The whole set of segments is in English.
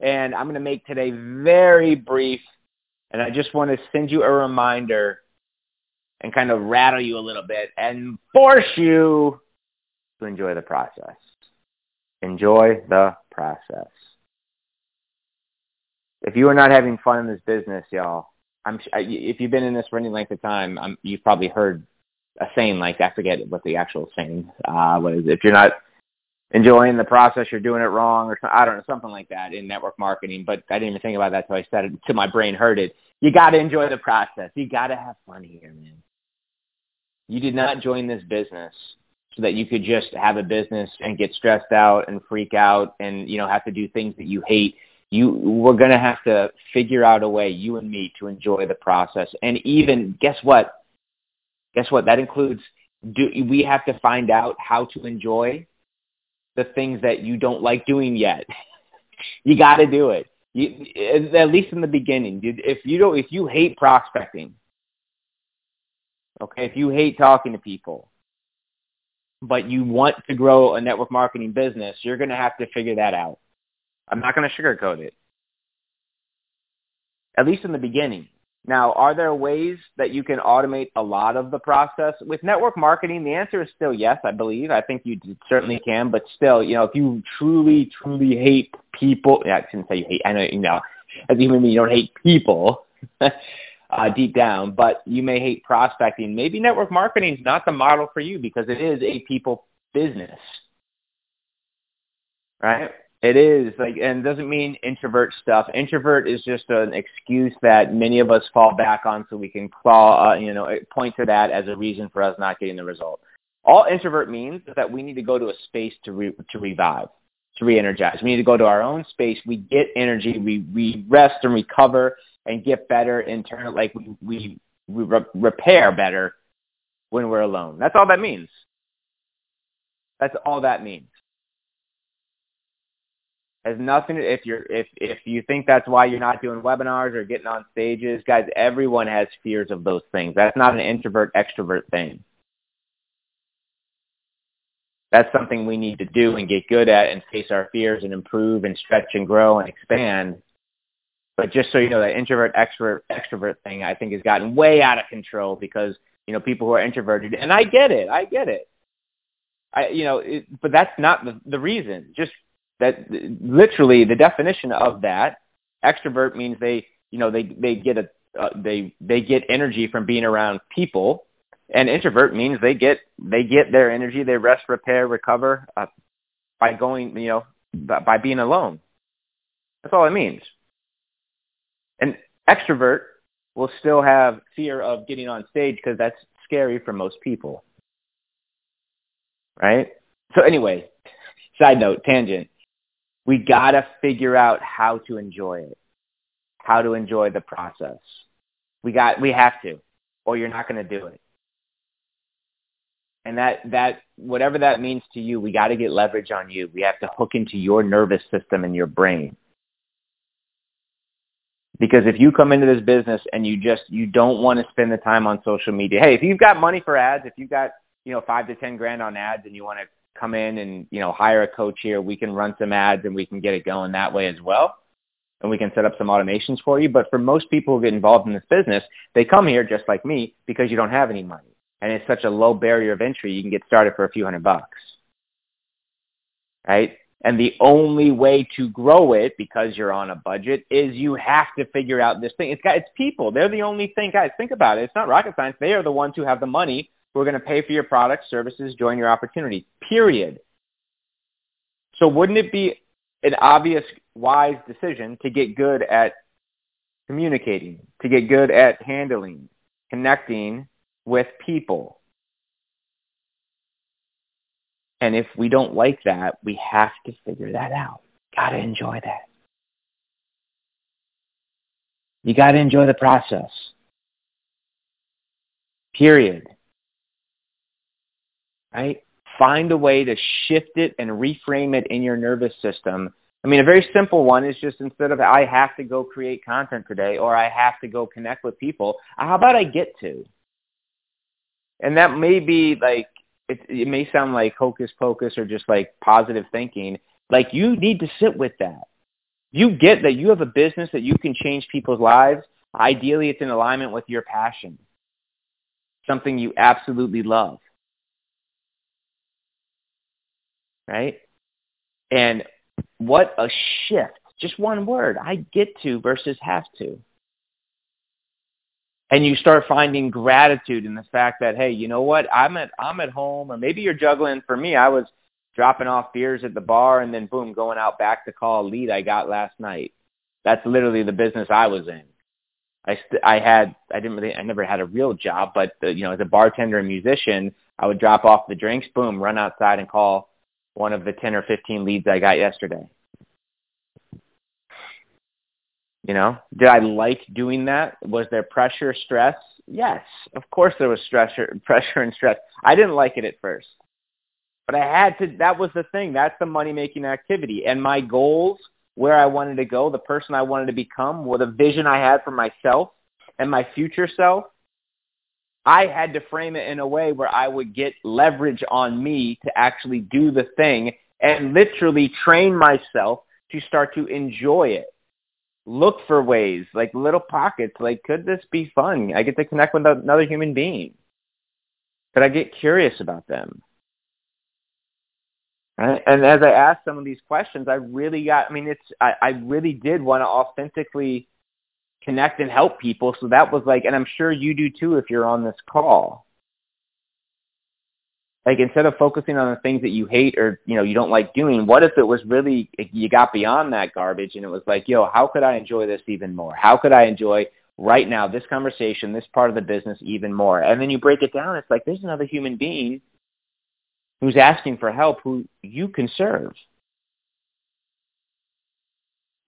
and I'm going to make today very brief. And I just want to send you a reminder and kind of rattle you a little bit and force you to enjoy the process. Enjoy the process. If you are not having fun in this business, y'all, I'm if you've been in this for any length of time, I'm, you've probably heard a saying like I forget what the actual saying uh, was. If you're not enjoying the process, you're doing it wrong, or I don't know, something like that in network marketing. But I didn't even think about that until I said it, until my brain heard it. You got to enjoy the process. You got to have fun here, man. You did not join this business so that you could just have a business and get stressed out and freak out and you know have to do things that you hate. You we're gonna have to figure out a way, you and me, to enjoy the process. And even guess what? Guess what? That includes do we have to find out how to enjoy the things that you don't like doing yet. you got to do it. You, at least in the beginning. If you don't, if you hate prospecting, okay, if you hate talking to people, but you want to grow a network marketing business, you're going to have to figure that out. I'm not going to sugarcoat it. At least in the beginning. Now, are there ways that you can automate a lot of the process? With network marketing, the answer is still yes, I believe. I think you certainly can, but still, you know, if you truly, truly hate people, yeah, I shouldn't say you hate, I know, you know, as a human being, you don't hate people uh, deep down, but you may hate prospecting. Maybe network marketing is not the model for you because it is a people business, right? It is like, and doesn't mean introvert stuff. Introvert is just an excuse that many of us fall back on, so we can claw, uh, you know, point to that as a reason for us not getting the result. All introvert means is that we need to go to a space to re- to revive, to re-energize. We need to go to our own space. We get energy. We we rest and recover and get better in turn. Like we we, we re- repair better when we're alone. That's all that means. That's all that means has nothing to, if you're if if you think that's why you're not doing webinars or getting on stages guys everyone has fears of those things. That's not an introvert extrovert thing. That's something we need to do and get good at and face our fears and improve and stretch and grow and expand. But just so you know that introvert extrovert extrovert thing i think has gotten way out of control because you know people who are introverted and i get it i get it. I, you know, it, but that's not the, the reason. Just that literally the definition of that extrovert means they you know they they get a uh, they they get energy from being around people and introvert means they get they get their energy they rest repair recover uh, by going you know by, being alone. That's all it means. An extrovert will still have fear of getting on stage because that's scary for most people. Right? So anyway side note tangent we got to figure out how to enjoy it, how to enjoy the process. We got, we have to, or you're not going to do it. And that, that, whatever that means to you, we got to get leverage on you. We have to hook into your nervous system and your brain. Because if you come into this business and you just, you don't want to spend the time on social media. Hey, if you've got money for ads, if you've got, you know, five to 10 grand on ads and you want to come in and, you know, hire a coach here. We can run some ads and we can get it going that way as well. And we can set up some automations for you. But for most people who get involved in this business, they come here just like me because you don't have any money. And it's such a low barrier of entry. You can get started for a few hundred bucks. Right? And the only way to grow it because you're on a budget is you have to figure out this thing. It's got, it's people. They're the only thing, guys, think about it. It's not rocket science. They are the ones who have the money who are going to pay for your products, services, join your opportunity, period. So wouldn't it be an obvious, wise decision to get good at communicating, to get good at handling, connecting with people? And if we don't like that, we have to figure that out. Got to enjoy that. You got to enjoy the process. Period. Right? Find a way to shift it and reframe it in your nervous system. I mean, a very simple one is just instead of I have to go create content today or I have to go connect with people, how about I get to? And that may be like, it, it may sound like hocus pocus or just like positive thinking. Like you need to sit with that. You get that you have a business that you can change people's lives. Ideally, it's in alignment with your passion, something you absolutely love. Right? And what a shift. Just one word. I get to versus have to. And you start finding gratitude in the fact that, hey, you know what? I'm at I'm at home or maybe you're juggling for me, I was dropping off beers at the bar and then boom, going out back to call a lead I got last night. That's literally the business I was in. I st- I had I didn't really I never had a real job, but the, you know as a bartender and musician, I would drop off the drinks, boom, run outside and call one of the 10 or 15 leads I got yesterday. You know, did I like doing that? Was there pressure, stress? Yes, of course there was pressure, pressure and stress. I didn't like it at first, but I had to. That was the thing. That's the money making activity, and my goals, where I wanted to go, the person I wanted to become, or the vision I had for myself and my future self. I had to frame it in a way where I would get leverage on me to actually do the thing and literally train myself to start to enjoy it. Look for ways, like little pockets, like could this be fun? I get to connect with another human being. Could I get curious about them? And as I asked some of these questions, I really got, I mean, it's, I, I really did want to authentically connect and help people. So that was like, and I'm sure you do too if you're on this call. Like instead of focusing on the things that you hate or, you know, you don't like doing, what if it was really, you got beyond that garbage and it was like, yo, how could I enjoy this even more? How could I enjoy right now this conversation, this part of the business even more? And then you break it down. It's like, there's another human being who's asking for help who you can serve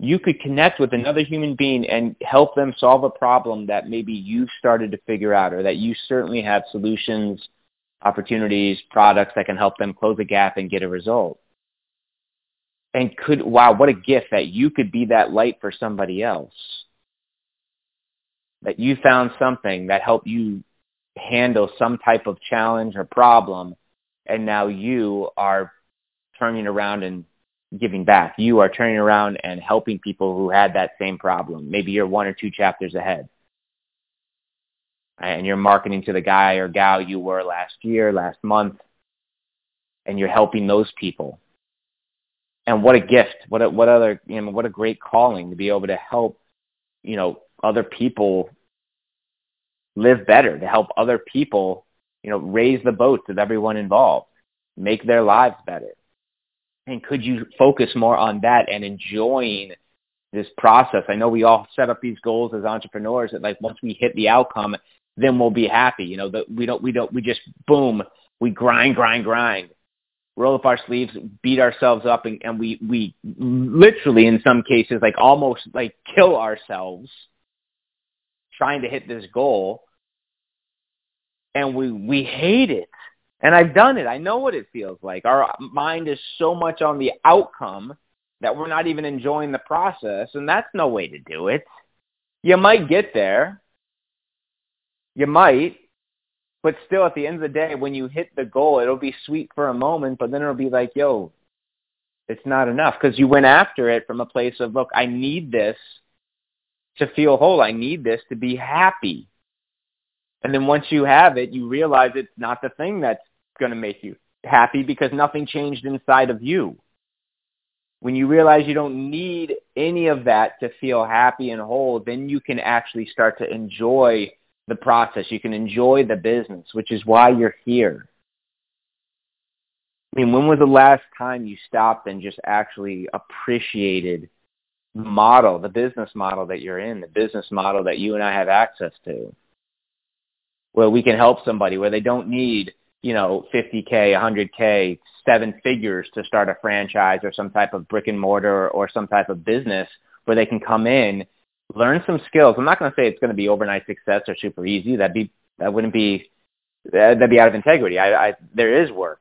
you could connect with another human being and help them solve a problem that maybe you've started to figure out or that you certainly have solutions, opportunities, products that can help them close a gap and get a result. And could, wow, what a gift that you could be that light for somebody else. That you found something that helped you handle some type of challenge or problem and now you are turning around and giving back. You are turning around and helping people who had that same problem. Maybe you're one or two chapters ahead. And you're marketing to the guy or gal you were last year, last month, and you're helping those people. And what a gift. What a, what other, you know, what a great calling to be able to help, you know, other people live better, to help other people, you know, raise the boats of everyone involved, make their lives better and could you focus more on that and enjoying this process? I know we all set up these goals as entrepreneurs that like once we hit the outcome, then we'll be happy. You know, that we don't, we don't, we just boom, we grind, grind, grind, roll up our sleeves, beat ourselves up, and, and we, we literally in some cases like almost like kill ourselves trying to hit this goal. And we, we hate it and I've done it. I know what it feels like. Our mind is so much on the outcome that we're not even enjoying the process, and that's no way to do it. You might get there. You might. But still, at the end of the day, when you hit the goal, it'll be sweet for a moment, but then it'll be like, yo, it's not enough because you went after it from a place of, look, I need this to feel whole. I need this to be happy. And then once you have it, you realize it's not the thing that's going to make you happy because nothing changed inside of you. When you realize you don't need any of that to feel happy and whole, then you can actually start to enjoy the process. You can enjoy the business, which is why you're here. I mean, when was the last time you stopped and just actually appreciated the model, the business model that you're in, the business model that you and I have access to, where we can help somebody, where they don't need you know, 50K, 100K, seven figures to start a franchise or some type of brick and mortar or some type of business where they can come in, learn some skills. I'm not going to say it's going to be overnight success or super easy. That'd be that wouldn't be that'd be out of integrity. I, I there is work.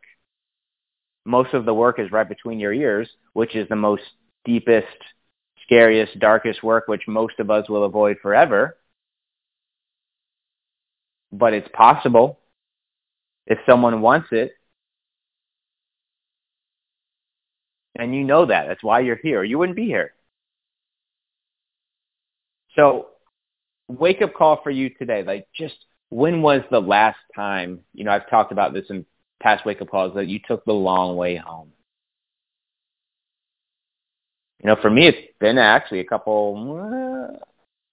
Most of the work is right between your ears, which is the most deepest, scariest, darkest work, which most of us will avoid forever. But it's possible if someone wants it. And you know that. That's why you're here. You wouldn't be here. So wake up call for you today. Like just when was the last time, you know, I've talked about this in past wake up calls that you took the long way home. You know, for me, it's been actually a couple, uh,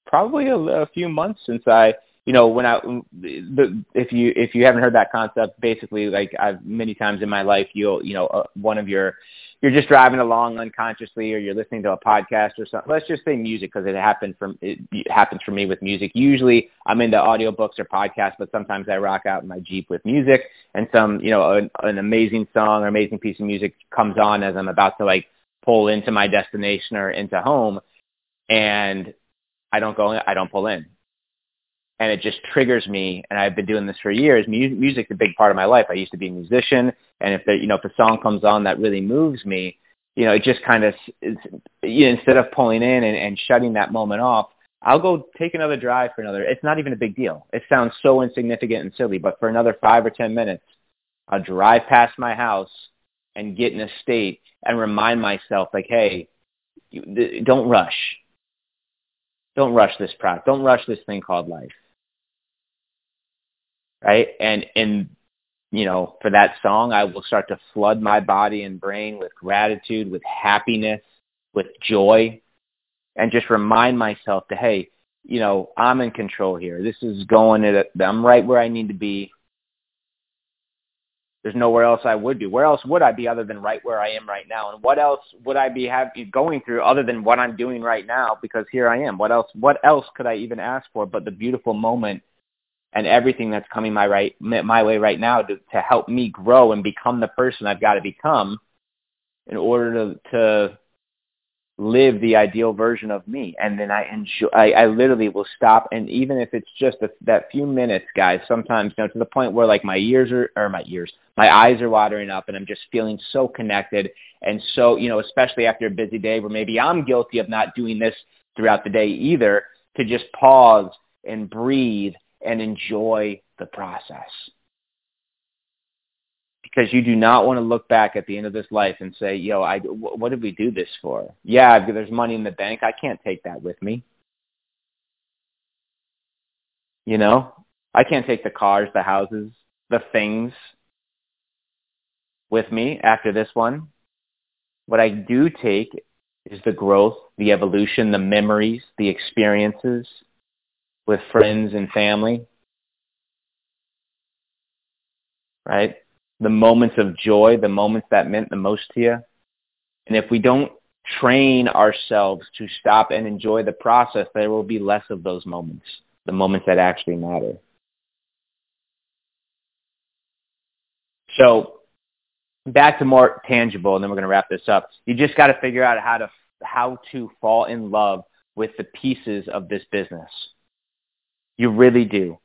probably a, a few months since I, you know, when I, the, if you if you haven't heard that concept, basically, like I've many times in my life, you'll, you know, uh, one of your you're just driving along unconsciously or you're listening to a podcast or something. Let's just say music because it happened from it, happens for me with music. Usually I'm into audiobooks or podcasts, but sometimes I rock out in my Jeep with music and some, you know, an, an amazing song or amazing piece of music comes on as I'm about to like pull into my destination or into home and I don't go I don't pull in and it just triggers me. And I've been doing this for years. Music, music's a big part of my life. I used to be a musician, and if the, you know if a song comes on that really moves me, you know, it just kind of you know, instead of pulling in and, and shutting that moment off, I'll go take another drive for another. It's not even a big deal. It sounds so insignificant and silly, but for another five or ten minutes, I'll drive past my house and get in a state and remind myself, like, hey, don't rush. Don't rush this product. Don't rush this thing called life right? And and you know, for that song, I will start to flood my body and brain with gratitude, with happiness, with joy, and just remind myself to, hey, you know, I'm in control here. This is going at a, I'm right where I need to be. There's nowhere else I would be. Where else would I be other than right where I am right now? And what else would I be have, going through other than what I'm doing right now? Because here I am. What else? What else could I even ask for? But the beautiful moment and everything that's coming my right my way right now to, to help me grow and become the person I've got to become in order to to live the ideal version of me. And then I enjoy I, I literally will stop and even if it's just a, that few minutes guys sometimes you know to the point where like my ears are or my ears my eyes are watering up and I'm just feeling so connected and so you know especially after a busy day where maybe I'm guilty of not doing this throughout the day either to just pause and breathe and enjoy the process. Because you do not want to look back at the end of this life and say, yo, I, what did we do this for? Yeah, there's money in the bank. I can't take that with me. You know, I can't take the cars, the houses, the things with me after this one. What I do take is the growth, the evolution, the memories, the experiences, with friends and family, right? The moments of joy, the moments that meant the most to you. And if we don't train ourselves to stop and enjoy the process, there will be less of those moments, the moments that actually matter. So back to more tangible, and then we're going to wrap this up. You just got to figure out how to how to fall in love with the pieces of this business. You really do.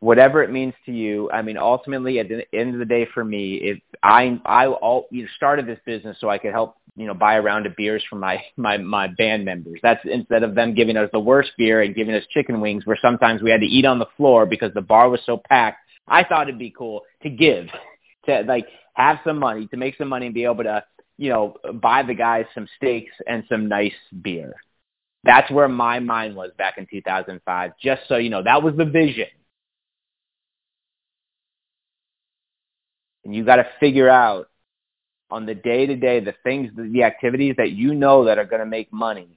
Whatever it means to you, I mean, ultimately, at the end of the day, for me, if I I all, you started this business so I could help you know buy a round of beers for my my my band members. That's instead of them giving us the worst beer and giving us chicken wings, where sometimes we had to eat on the floor because the bar was so packed. I thought it'd be cool to give, to like have some money, to make some money and be able to you know buy the guys some steaks and some nice beer. That's where my mind was back in 2005. Just so you know, that was the vision. And you got to figure out on the day to day the things, the activities that you know that are going to make money.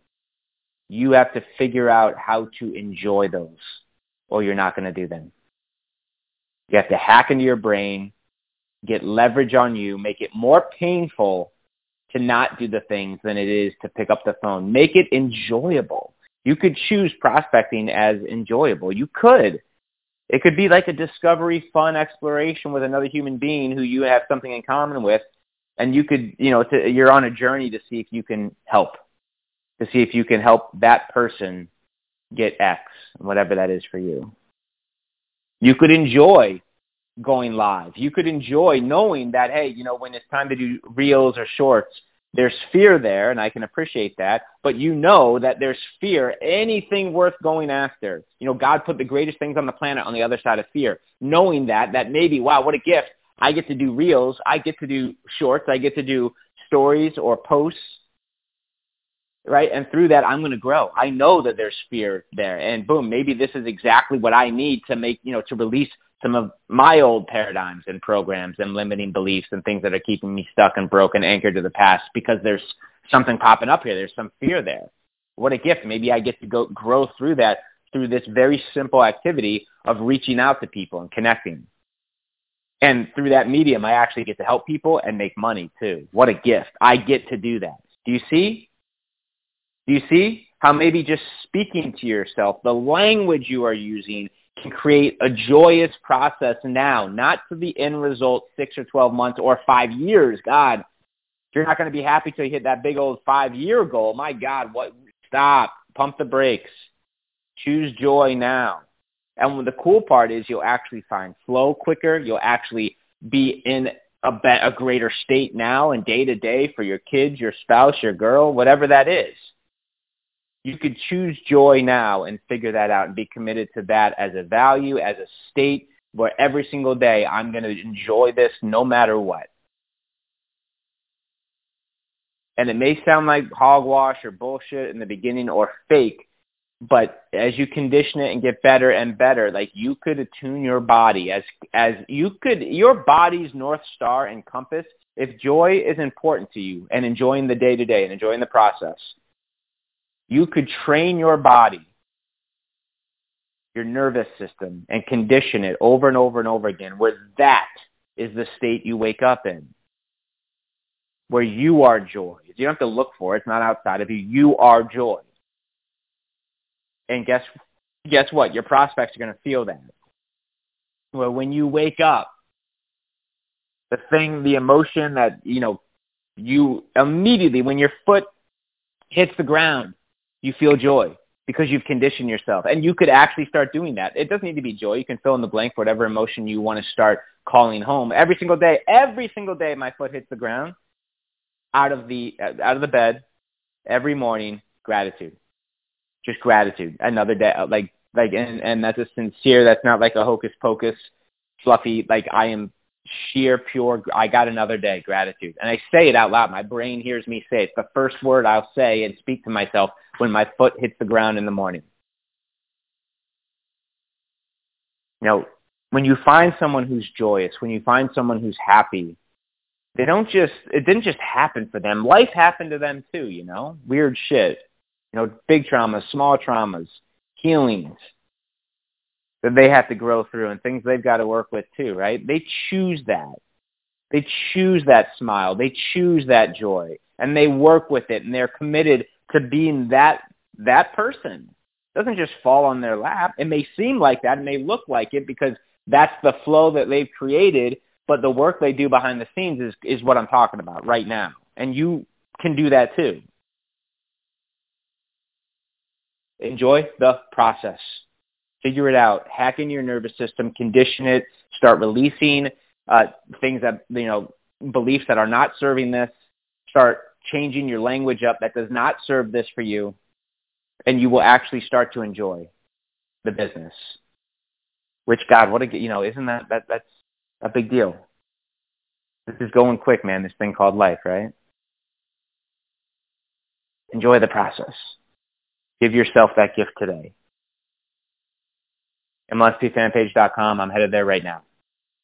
You have to figure out how to enjoy those or you're not going to do them. You have to hack into your brain, get leverage on you, make it more painful to not do the things than it is to pick up the phone. Make it enjoyable. You could choose prospecting as enjoyable. You could. It could be like a discovery, fun exploration with another human being who you have something in common with, and you could, you know, to, you're on a journey to see if you can help. to see if you can help that person get X, whatever that is for you. You could enjoy going live. You could enjoy knowing that, hey, you know, when it's time to do reels or shorts, there's fear there, and I can appreciate that, but you know that there's fear, anything worth going after. You know, God put the greatest things on the planet on the other side of fear. Knowing that, that maybe, wow, what a gift. I get to do reels. I get to do shorts. I get to do stories or posts right? And through that, I'm going to grow. I know that there's fear there, and boom, maybe this is exactly what I need to make, you know, to release some of my old paradigms and programs and limiting beliefs and things that are keeping me stuck and broken, anchored to the past because there's something popping up here. There's some fear there. What a gift. Maybe I get to go grow through that through this very simple activity of reaching out to people and connecting. And through that medium, I actually get to help people and make money too. What a gift. I get to do that. Do you see? Do you see how maybe just speaking to yourself, the language you are using can create a joyous process now, not to the end result six or 12 months or five years. God, you're not going to be happy till you hit that big old five-year goal. My God, what? Stop. Pump the brakes. Choose joy now. And the cool part is you'll actually find flow quicker. You'll actually be in a, be- a greater state now and day to day for your kids, your spouse, your girl, whatever that is you could choose joy now and figure that out and be committed to that as a value, as a state where every single day I'm going to enjoy this no matter what. And it may sound like hogwash or bullshit in the beginning or fake, but as you condition it and get better and better, like you could attune your body as as you could your body's north star and compass. If joy is important to you and enjoying the day to day and enjoying the process, you could train your body, your nervous system, and condition it over and over and over again where that is the state you wake up in. Where you are joy. You don't have to look for it. It's not outside of you. You are joy. And guess, guess what? Your prospects are going to feel that. Well, when you wake up, the thing, the emotion that, you know, you immediately, when your foot hits the ground, you feel joy because you've conditioned yourself. And you could actually start doing that. It doesn't need to be joy. You can fill in the blank for whatever emotion you want to start calling home. Every single day, every single day my foot hits the ground, out of the uh, out of the bed, every morning, gratitude. Just gratitude. Another day uh, like like and, and that's a sincere, that's not like a hocus pocus fluffy like I am sheer pure I got another day gratitude. And I say it out loud. My brain hears me say it. It's the first word I'll say and speak to myself when my foot hits the ground in the morning. You know, when you find someone who's joyous, when you find someone who's happy, they don't just it didn't just happen for them. Life happened to them too, you know? Weird shit. You know, big traumas, small traumas, healings that they have to grow through and things they've got to work with too, right? They choose that. They choose that smile. They choose that joy and they work with it and they're committed to being that, that person. It doesn't just fall on their lap. It may seem like that. It may look like it because that's the flow that they've created, but the work they do behind the scenes is, is what I'm talking about right now. And you can do that too. Enjoy the process figure it out, hack in your nervous system, condition it, start releasing uh, things that, you know, beliefs that are not serving this, start changing your language up that does not serve this for you, and you will actually start to enjoy the business. Which God, what a you know, isn't that that that's a big deal? This is going quick, man. This thing called life, right? Enjoy the process. Give yourself that gift today. MLSPfanpage.com. I'm headed there right now.